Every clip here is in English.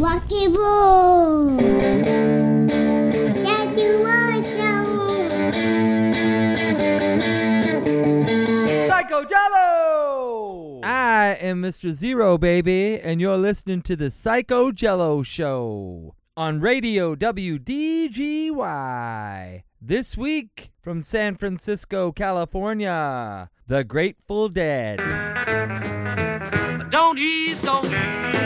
Rocky Roll! That's! Psycho Jello! I am Mr. Zero, baby, and you're listening to the Psycho Jello Show on Radio WDGY. This week from San Francisco, California, The Grateful Dead. Don't eat, don't eat.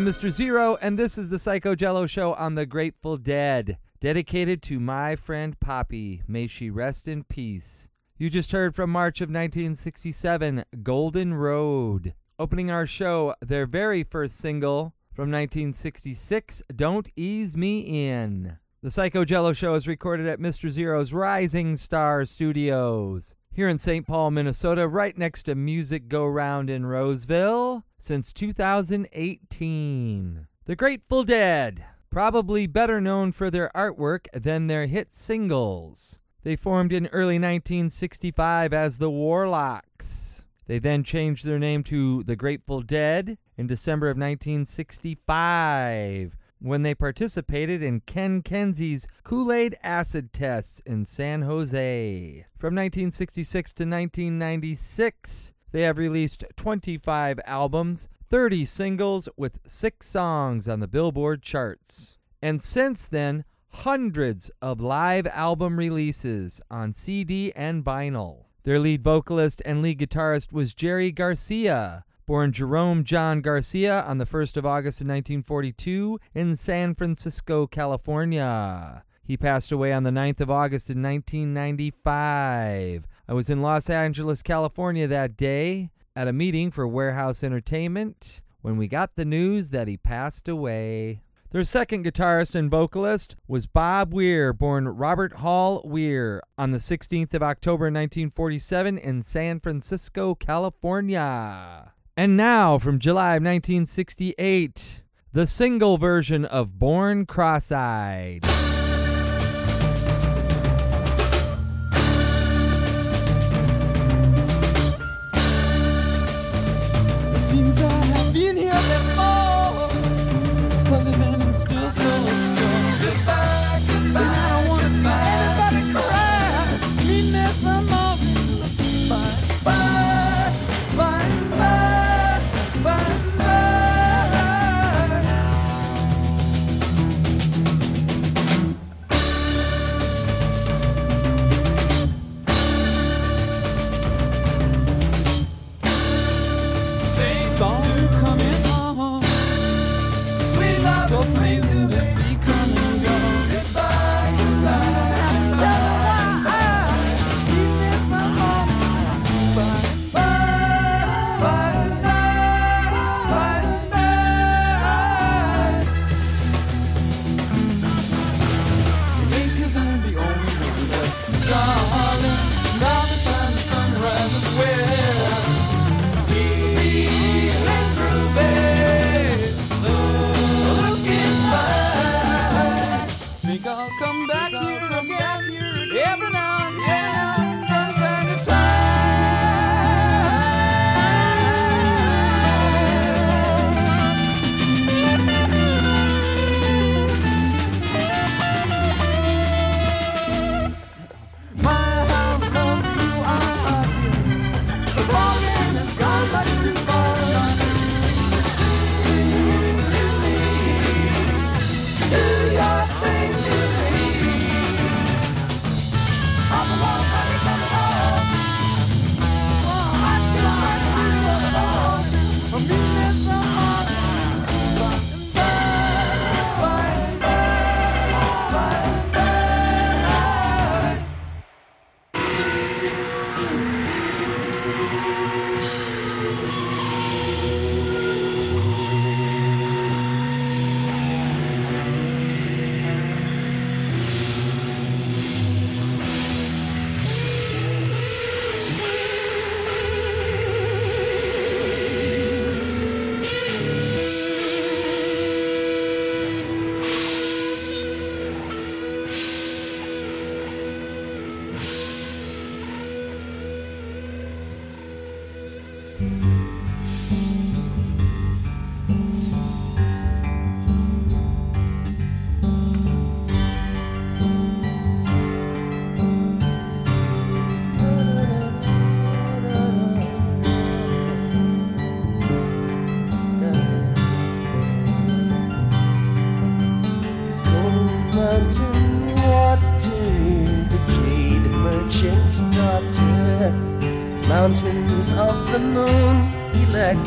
am Mr. Zero, and this is the Psycho Jello Show on the Grateful Dead, dedicated to my friend Poppy. May she rest in peace. You just heard from March of 1967, Golden Road. Opening our show, their very first single from 1966, Don't Ease Me In. The Psycho Jello Show is recorded at Mr. Zero's Rising Star Studios here in St. Paul, Minnesota, right next to Music Go Round in Roseville since 2018. The Grateful Dead, probably better known for their artwork than their hit singles. They formed in early 1965 as the Warlocks. They then changed their name to the Grateful Dead in December of 1965 when they participated in Ken Kesey's Kool Aid acid tests in San Jose. From 1966 to 1996, they have released 25 albums, 30 singles, with six songs on the Billboard charts. And since then, hundreds of live album releases on CD and vinyl. Their lead vocalist and lead guitarist was Jerry Garcia, born Jerome John Garcia on the 1st of August of 1942 in San Francisco, California. He passed away on the 9th of August in 1995. I was in Los Angeles, California that day at a meeting for Warehouse Entertainment when we got the news that he passed away. Their second guitarist and vocalist was Bob Weir, born Robert Hall Weir, on the 16th of October 1947 in San Francisco, California. And now, from July of 1968, the single version of Born Cross Eyed.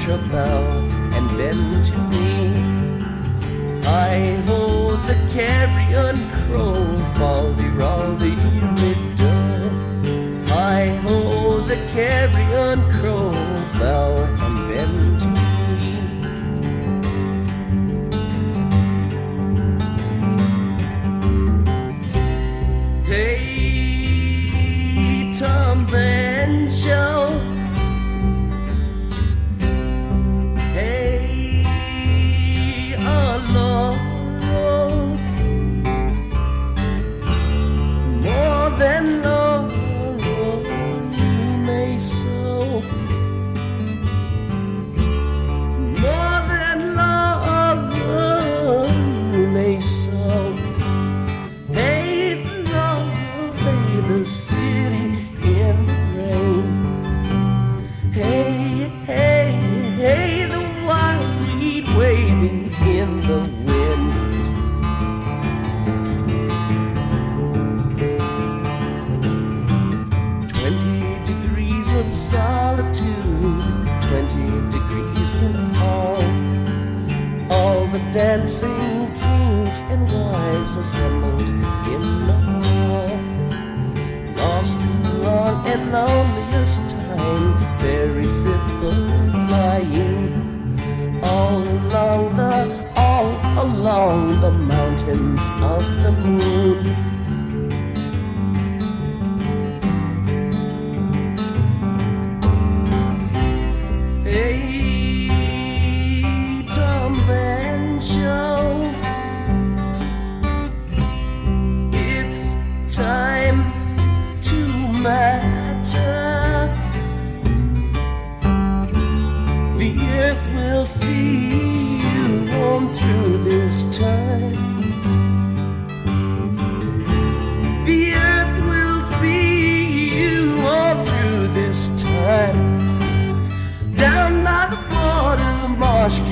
Electro kings and wives assembled in the hall. Lost is the long and loneliest time, very simple flying. All along the, all along the mountains of the moon.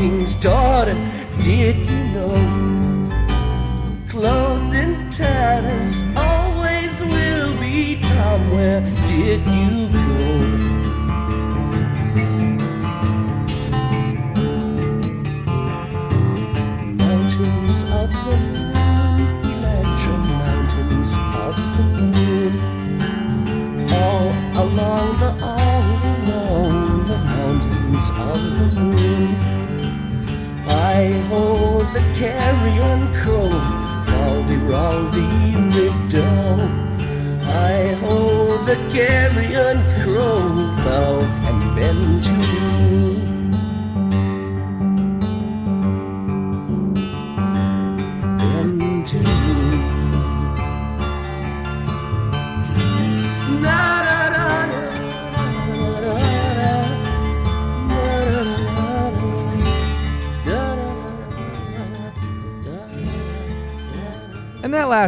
King's daughter. Did you know? Clothed in tatters, always will be Tom. Where did you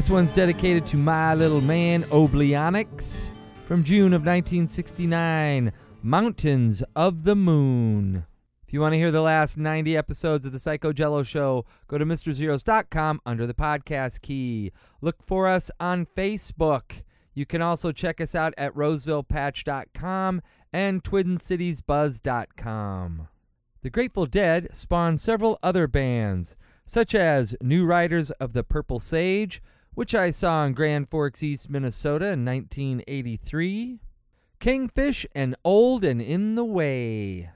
last one's dedicated to my little man, Oblionyx, from June of 1969, Mountains of the Moon. If you want to hear the last 90 episodes of the Psycho Jello Show, go to MrZeros.com under the podcast key. Look for us on Facebook. You can also check us out at Rosevillepatch.com and TwinCitiesBuzz.com. The Grateful Dead spawned several other bands, such as New Riders of the Purple Sage, which I saw in Grand Forks, East Minnesota in 1983, Kingfish, and Old and in the Way.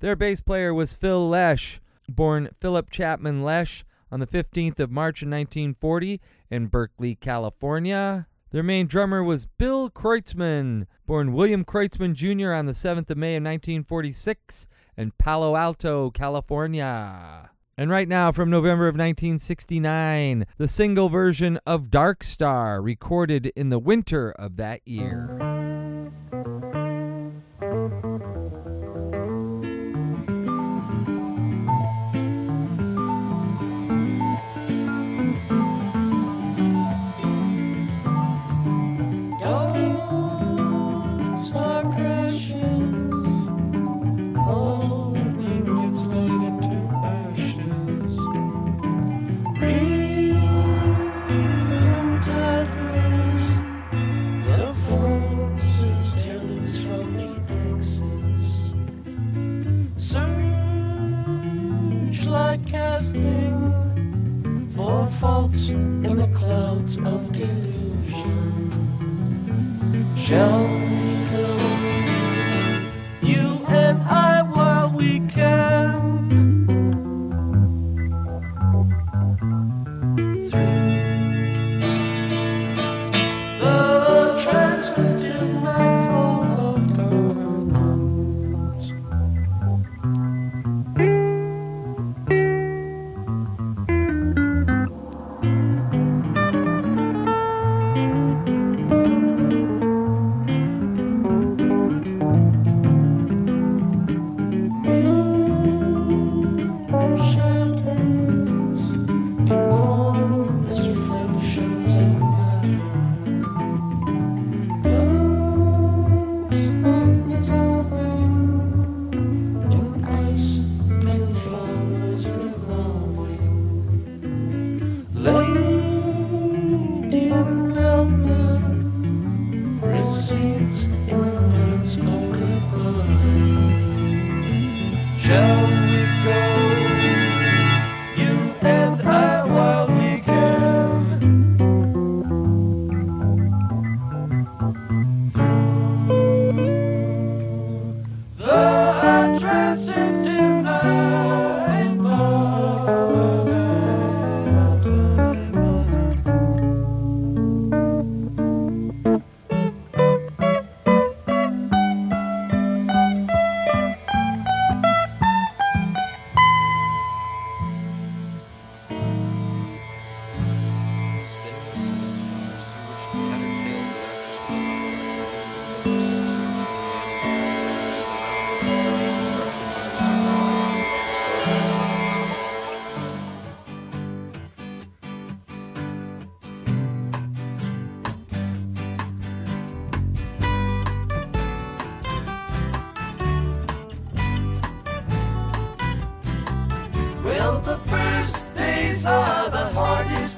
Their bass player was Phil Lesh, born Philip Chapman Lesh on the 15th of March in 1940 in Berkeley, California. Their main drummer was Bill Kreutzmann, born William Kreutzmann Jr. on the 7th of May of 1946 in Palo Alto, California. And right now, from November of 1969, the single version of Dark Star, recorded in the winter of that year.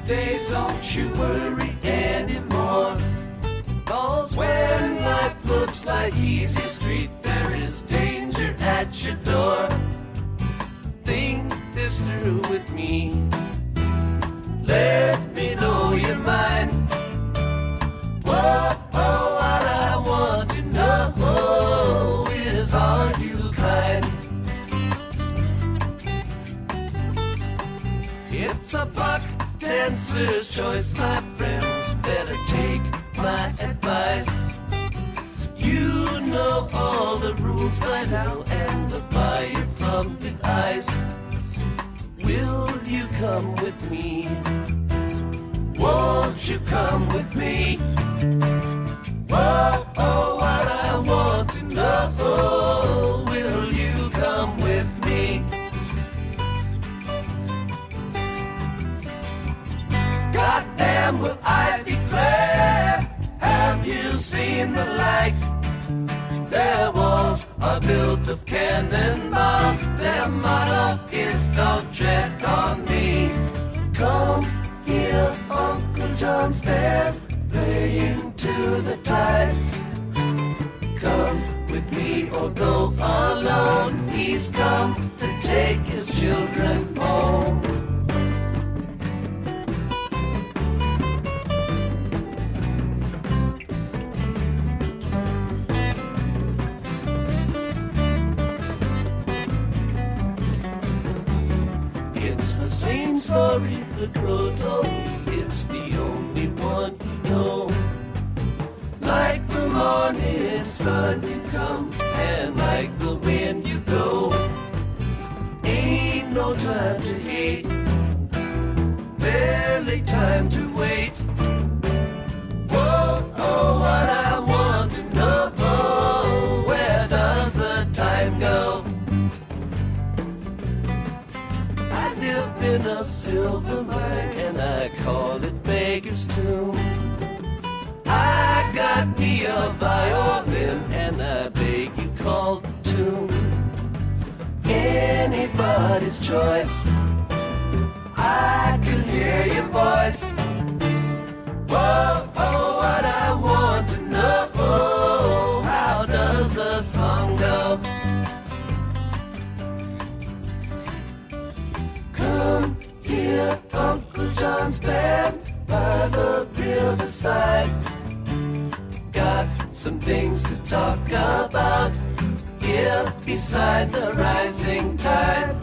Days, don't you worry anymore. Cause when life looks like easy street, there is danger at your door. Think this through with me. Let me know your mind. Whoa, oh, what I want to know is are you kind? It's a dancer's choice, my friends. Better take my advice. You know all the rules by now and the fire from the ice. Will you come with me? Won't you come with me? Whoa, oh, what I want to know. Goddamn, will I declare? Have you seen the light? Their walls are built of cannonballs. Their motto is don't tread on me. Come here, Uncle John's band playing to the tide. Come with me or go alone. He's come to take his children home. Story the crow told. It's the only one you know. Like the morning sun you come, and like the wind you go. Ain't no time to hate, barely time to wait. Whoa, oh, what I call it Beggar's Tomb. I got me a violin and I beg you call the tune. Anybody's choice. I can hear your voice. Whoa, oh, John's band by the riverside. Got some things to talk about here beside the rising tide.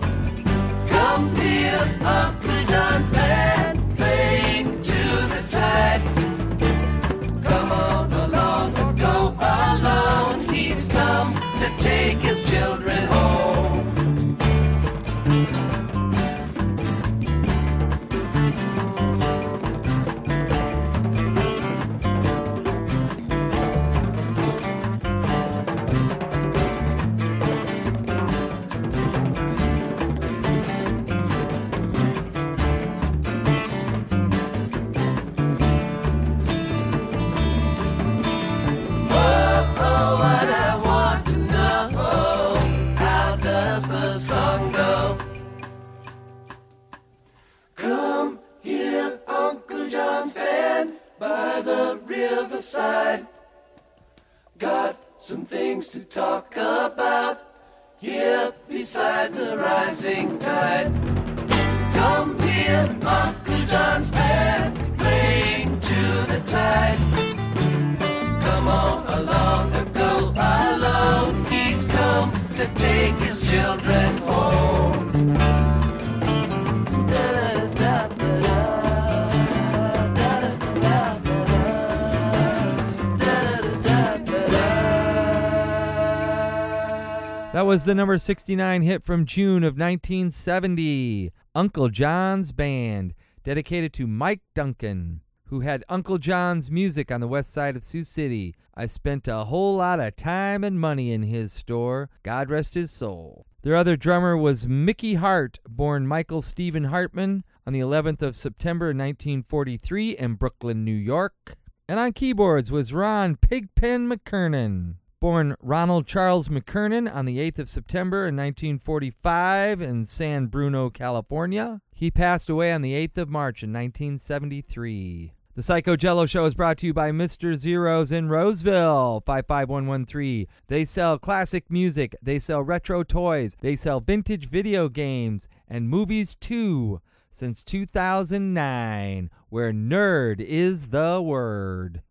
Come here, Uncle John's band playing to the tide. Was the number 69 hit from June of 1970, Uncle John's Band, dedicated to Mike Duncan, who had Uncle John's music on the west side of Sioux City. I spent a whole lot of time and money in his store. God rest his soul. Their other drummer was Mickey Hart, born Michael Stephen Hartman on the 11th of September 1943 in Brooklyn, New York. And on keyboards was Ron Pigpen McKernan. Born Ronald Charles McKernan on the 8th of September in 1945 in San Bruno, California. He passed away on the 8th of March in 1973. The Psycho Jello Show is brought to you by Mr. Zeros in Roseville, 55113. They sell classic music, they sell retro toys, they sell vintage video games, and movies too, since 2009, where nerd is the word.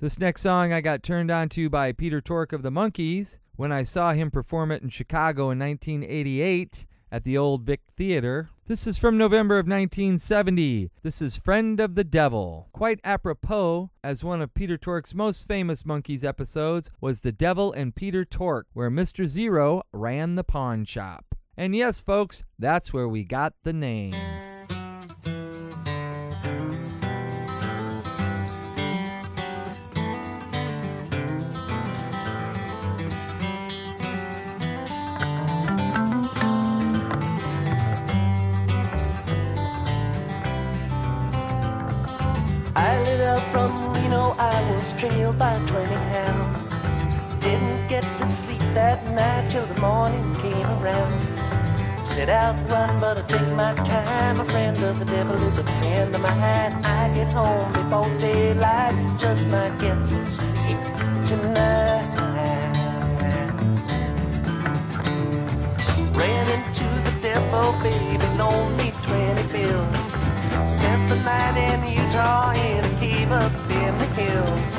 This next song I got turned on to by Peter Tork of the Monkees when I saw him perform it in Chicago in 1988 at the Old Vic Theater. This is from November of 1970. This is Friend of the Devil. Quite apropos, as one of Peter Tork's most famous Monkees episodes was The Devil and Peter Tork, where Mr. Zero ran the pawn shop. And yes, folks, that's where we got the name. From Reno, I was trailed by 20 hounds. Didn't get to sleep that night till the morning came around. Set out run, but I take my time. A friend of the devil is a friend of mine. I get home before daylight, just might get some sleep tonight. Ran into the devil, baby, loaned me 20 bills. Spent the night in Utah in up in the hills.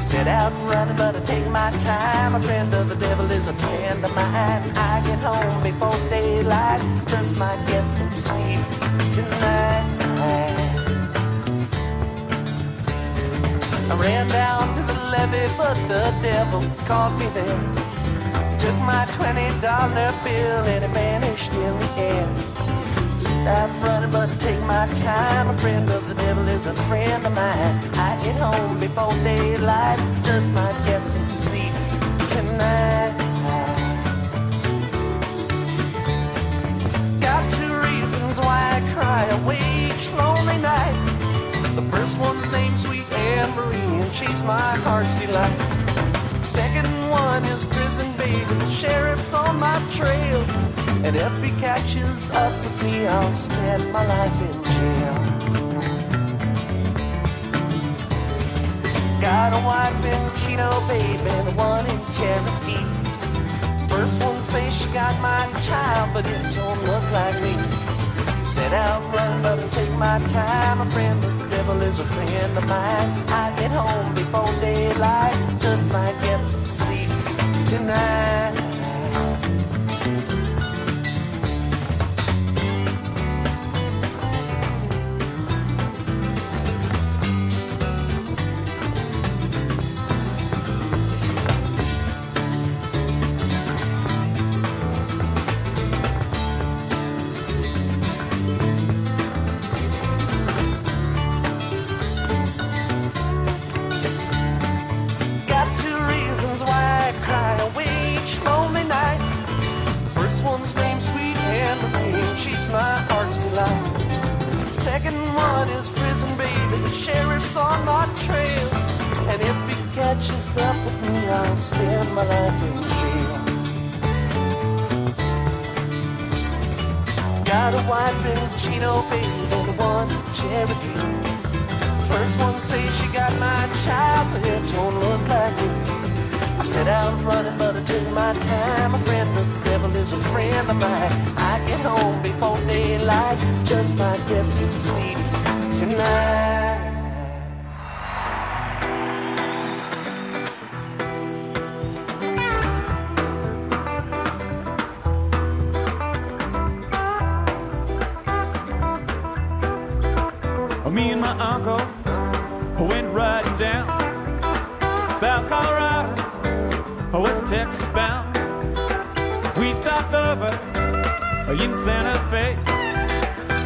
Set out running, but I take my time. A friend of the devil is a friend of mine. I get home before daylight, just might get some sleep tonight. I ran down to the levee, but the devil caught me there. Took my twenty dollar bill and it vanished in the air. I'm running, but take my time. A friend of the devil is a friend of mine. I get home before daylight, just might get some sleep tonight. Got two reasons why I cry away each lonely night. The first one's named Sweet Anne Marie, and she's my heart's delight. Second one is prison baby, the sheriff's on my trail. And if he catches up with me, I'll spend my life in jail. Got a wife in Chino, baby, and one in Cherokee. First one says she got my child, but it don't look like me. Set out running, but take my time. A friend the devil is a friend of mine. I get home before daylight, just might get some sleep tonight. Up with me, I'll spend my life in jail. Got a wife in Chino, baby, and one Cherokee. First one says she got my child, but it don't look like me. I set out running, but I took my time. A friend of the devil is a friend of mine. I get home before daylight, just might get some sleep tonight.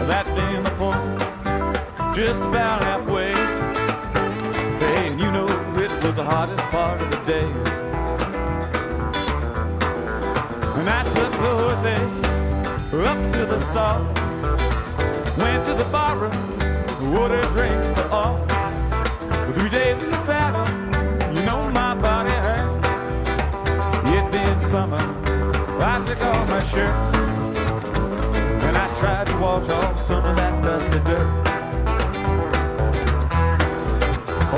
that been the point, just about halfway. Hey, and you know it was the hottest part of the day. And I took the horses up to the stall, went to the barroom, ordered drinks for all. Three days in the saddle, you know my body hurt. It being summer, I took off my shirt wash off some of that dusty dirt.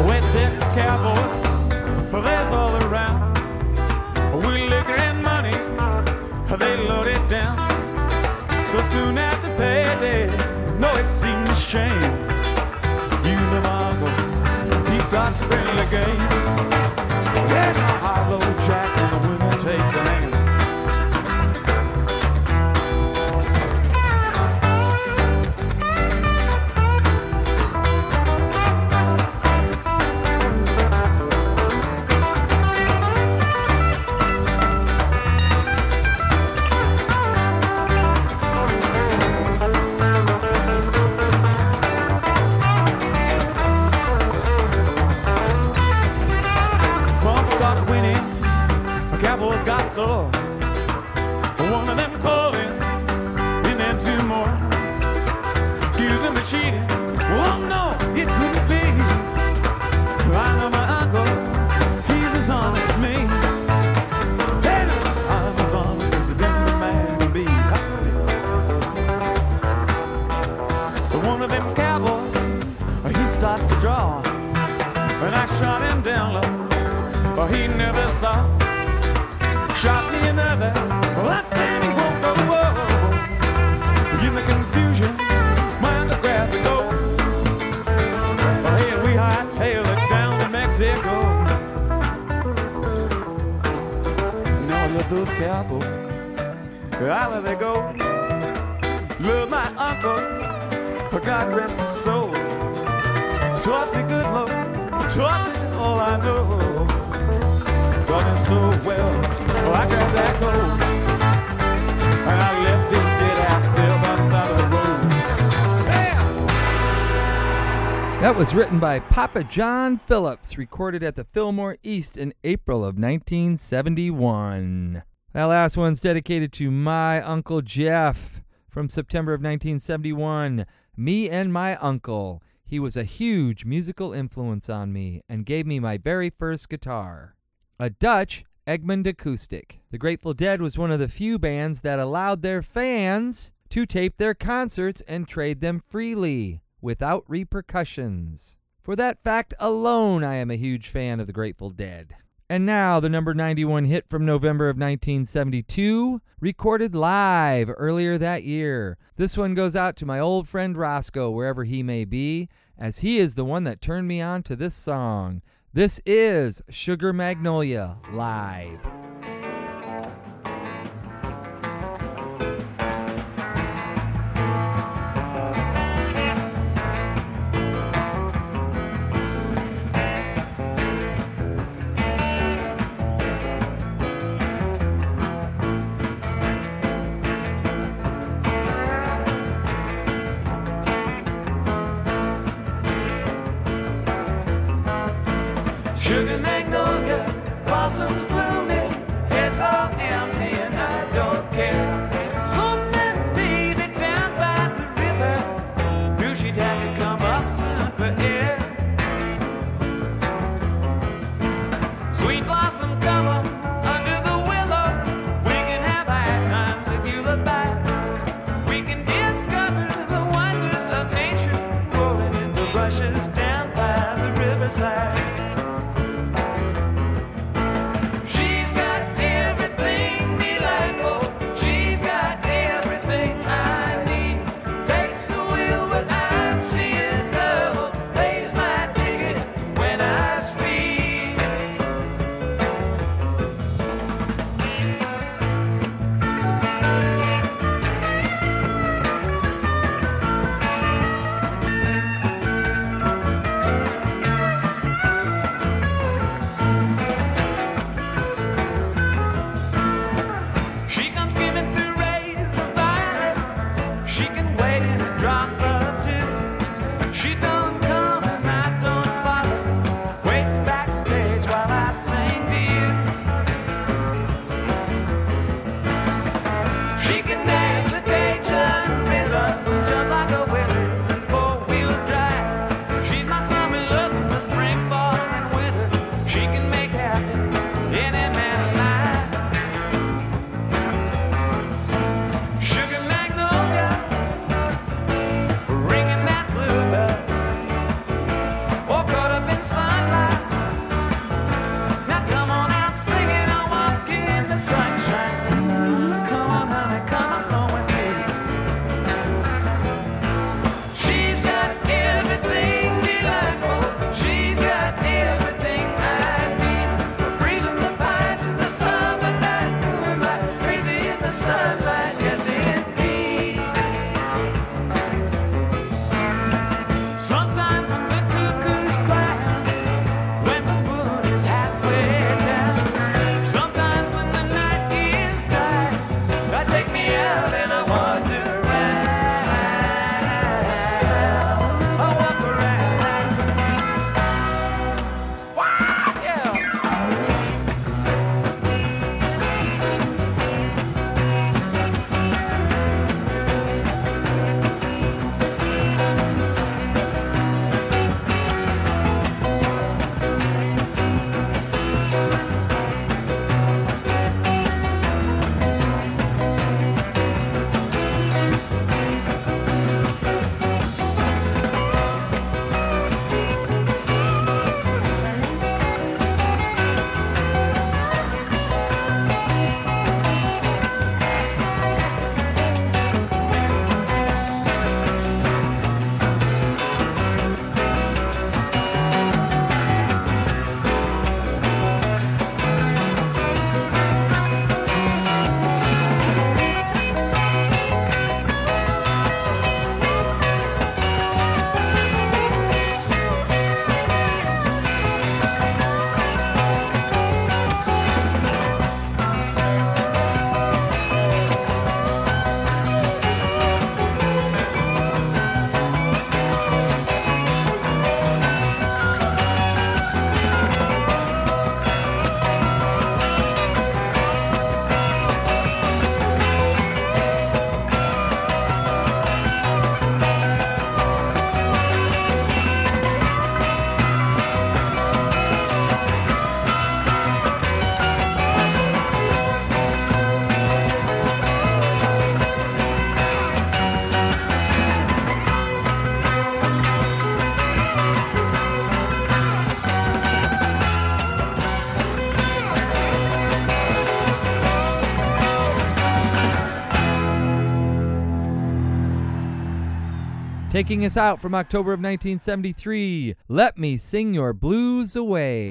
West Texas cowboy, well, there's all around. We liquor and money, they load it down. So soon after payday, no, it seemed a shame. Uncle, he starts friendly game. Then a high road It so well, well, I grabbed that coat. That was written by Papa John Phillips, recorded at the Fillmore East in April of 1971. That last one's dedicated to my Uncle Jeff from September of 1971. Me and my uncle. He was a huge musical influence on me and gave me my very first guitar. A Dutch Egmond acoustic. The Grateful Dead was one of the few bands that allowed their fans to tape their concerts and trade them freely without repercussions. For that fact alone, I am a huge fan of the Grateful Dead. And now, the number 91 hit from November of 1972, recorded live earlier that year. This one goes out to my old friend Roscoe, wherever he may be, as he is the one that turned me on to this song. This is Sugar Magnolia live. Taking us out from October of 1973, Let Me Sing Your Blues Away.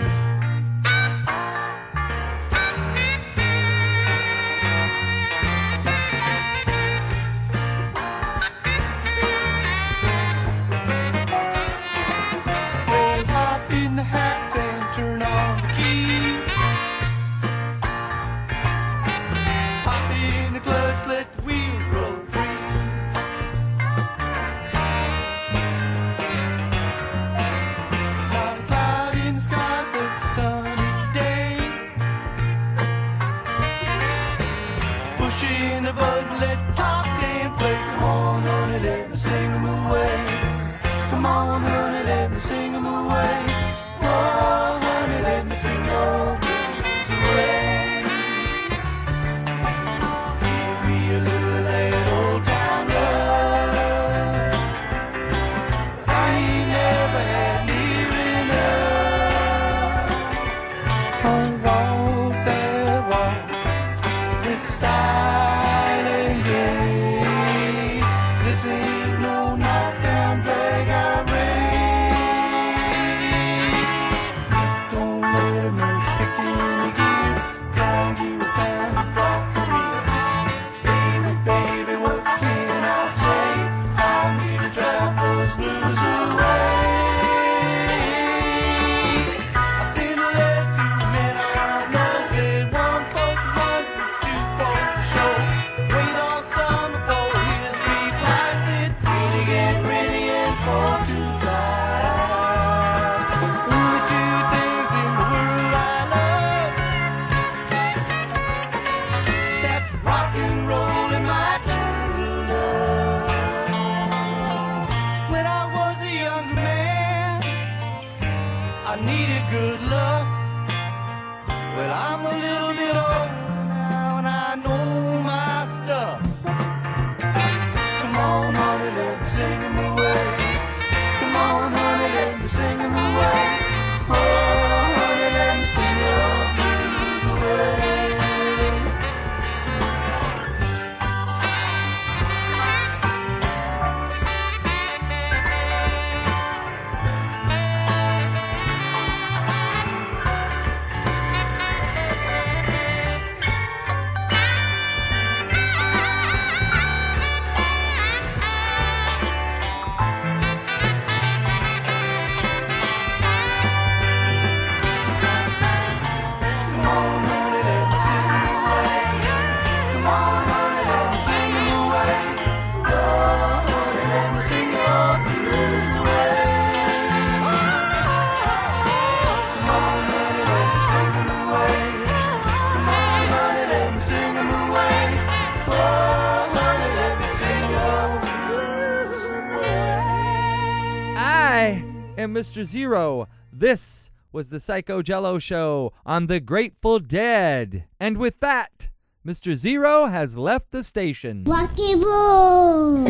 Mr. Zero. This was the Psycho Jello Show on the Grateful Dead. And with that, Mr. Zero has left the station. Lucky Roll!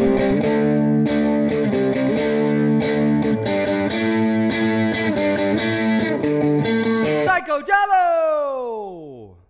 Psycho Jello!